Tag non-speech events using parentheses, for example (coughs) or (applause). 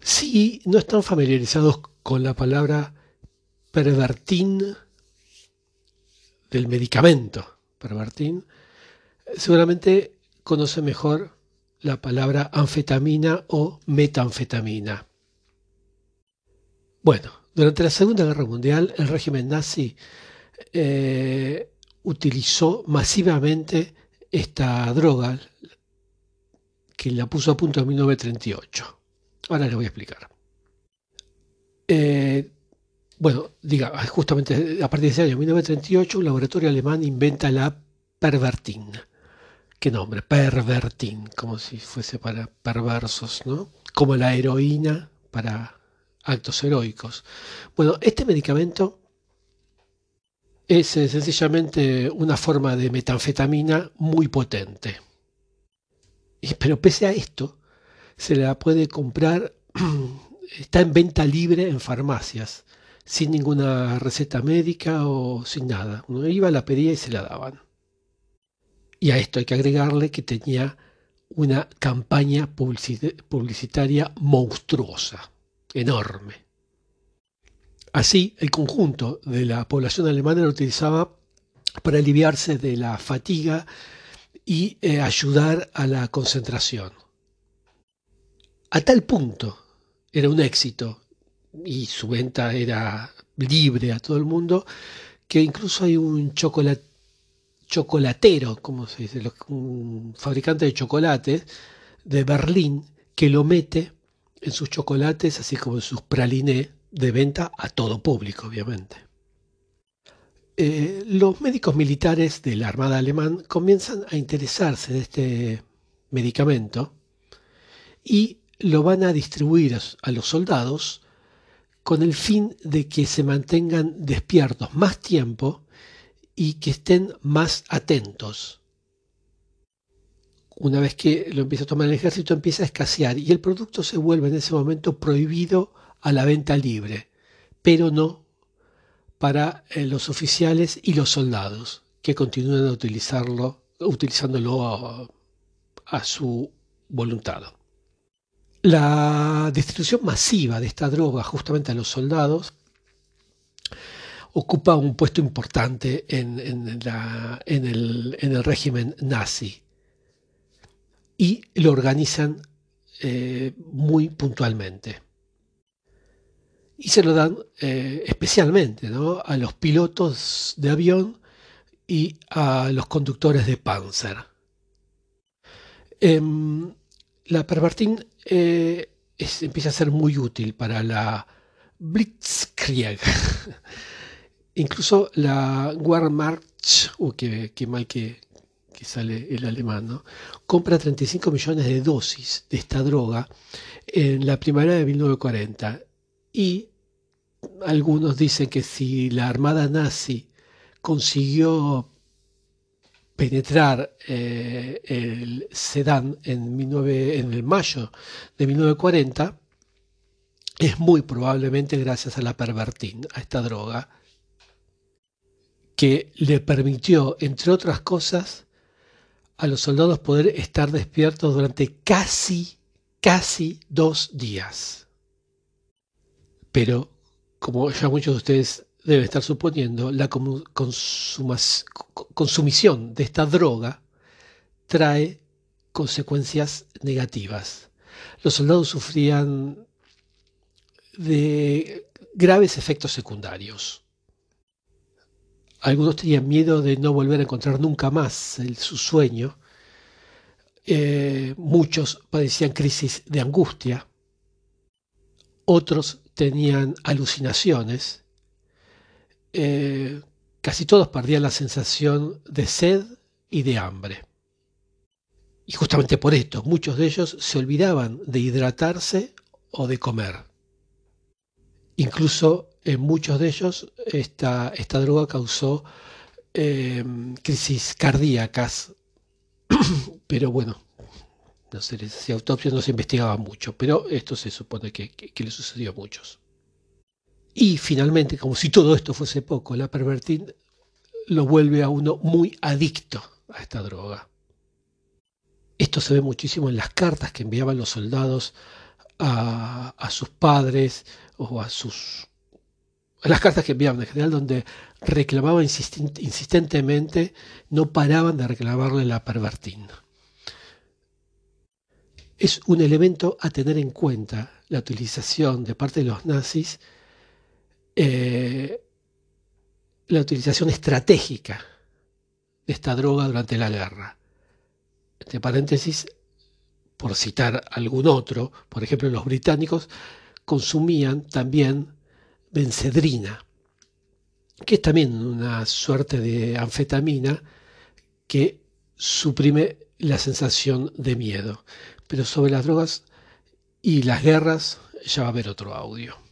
Si no están familiarizados con la palabra pervertín del medicamento pervertín, seguramente conoce mejor la palabra anfetamina o metanfetamina. Bueno, durante la Segunda Guerra Mundial el régimen nazi eh, utilizó masivamente esta droga que la puso a punto en 1938. Ahora les voy a explicar. Eh, bueno, diga, justamente a partir de ese año 1938 un laboratorio alemán inventa la pervertin. ¿Qué nombre? Pervertin, como si fuese para perversos, ¿no? Como la heroína para actos heroicos. Bueno, este medicamento es eh, sencillamente una forma de metanfetamina muy potente. Pero pese a esto, se la puede comprar, (clears throat) está en venta libre en farmacias, sin ninguna receta médica o sin nada. Uno iba, la pedía y se la daban. Y a esto hay que agregarle que tenía una campaña publicitaria monstruosa, enorme. Así, el conjunto de la población alemana lo utilizaba para aliviarse de la fatiga y eh, ayudar a la concentración. A tal punto era un éxito y su venta era libre a todo el mundo que incluso hay un chocolatero, como se dice, un fabricante de chocolates de Berlín que lo mete en sus chocolates, así como en sus pralinés, de venta a todo público, obviamente. Eh, los médicos militares de la Armada alemán comienzan a interesarse de este medicamento y lo van a distribuir a los soldados con el fin de que se mantengan despiertos más tiempo y que estén más atentos. Una vez que lo empieza a tomar el ejército empieza a escasear y el producto se vuelve en ese momento prohibido a la venta libre, pero no para eh, los oficiales y los soldados que continúan a utilizarlo, utilizándolo a, su voluntad. La distribución masiva de esta droga justamente a los soldados ocupa un puesto importante en, el, régimen nazi. Y lo organizan eh, muy puntualmente. Y se lo dan eh, especialmente a los pilotos de avión y a los conductores de Panzer. Em, la pervertin eh, empieza a ser muy útil para la Blitzkrieg. (laughs) Incluso la Wehrmacht, uh, qué, mal que, sale el alemán, compra 35 millones de dosis de esta droga en la primavera de 1940 y algunos dicen que si la armada nazi consiguió penetrar eh, el Sedán en, el mayo de 1940, es muy probablemente gracias a la pervertín, a esta droga, que le permitió, entre otras cosas, a los soldados poder estar despiertos durante casi, casi dos días. Pero como ya muchos de ustedes deben estar suponiendo, la consumición de esta droga trae consecuencias negativas. Los soldados sufrían de graves efectos secundarios. Algunos tenían miedo de no volver a encontrar nunca más su sueño. Eh, muchos padecían crisis de angustia. Otros tenían alucinaciones, eh, casi todos perdían la sensación de sed y de hambre. Y justamente por esto, muchos de ellos se olvidaban de hidratarse o de comer. Incluso en muchos de ellos esta, droga causó eh, crisis cardíacas, (coughs) pero bueno, no se autopsia, no se investigaba mucho, pero esto se supone que, le sucedió a muchos. Y finalmente, como si todo esto fuese poco, la pervertín lo vuelve a uno muy adicto a esta droga. Esto se ve muchísimo en las cartas que enviaban los soldados a, sus padres o a sus a las cartas que enviaban en general, donde reclamaban insistentemente, no paraban de reclamarle la pervertina. Es un elemento a tener en cuenta la utilización de parte de los nazis, eh, la utilización estratégica de esta droga durante la guerra. Entre paréntesis, por citar algún otro, por ejemplo, los británicos consumían también bencedrina, que es también una suerte de anfetamina que suprime la sensación de miedo. Pero sobre las drogas y las guerras ya va a haber otro audio.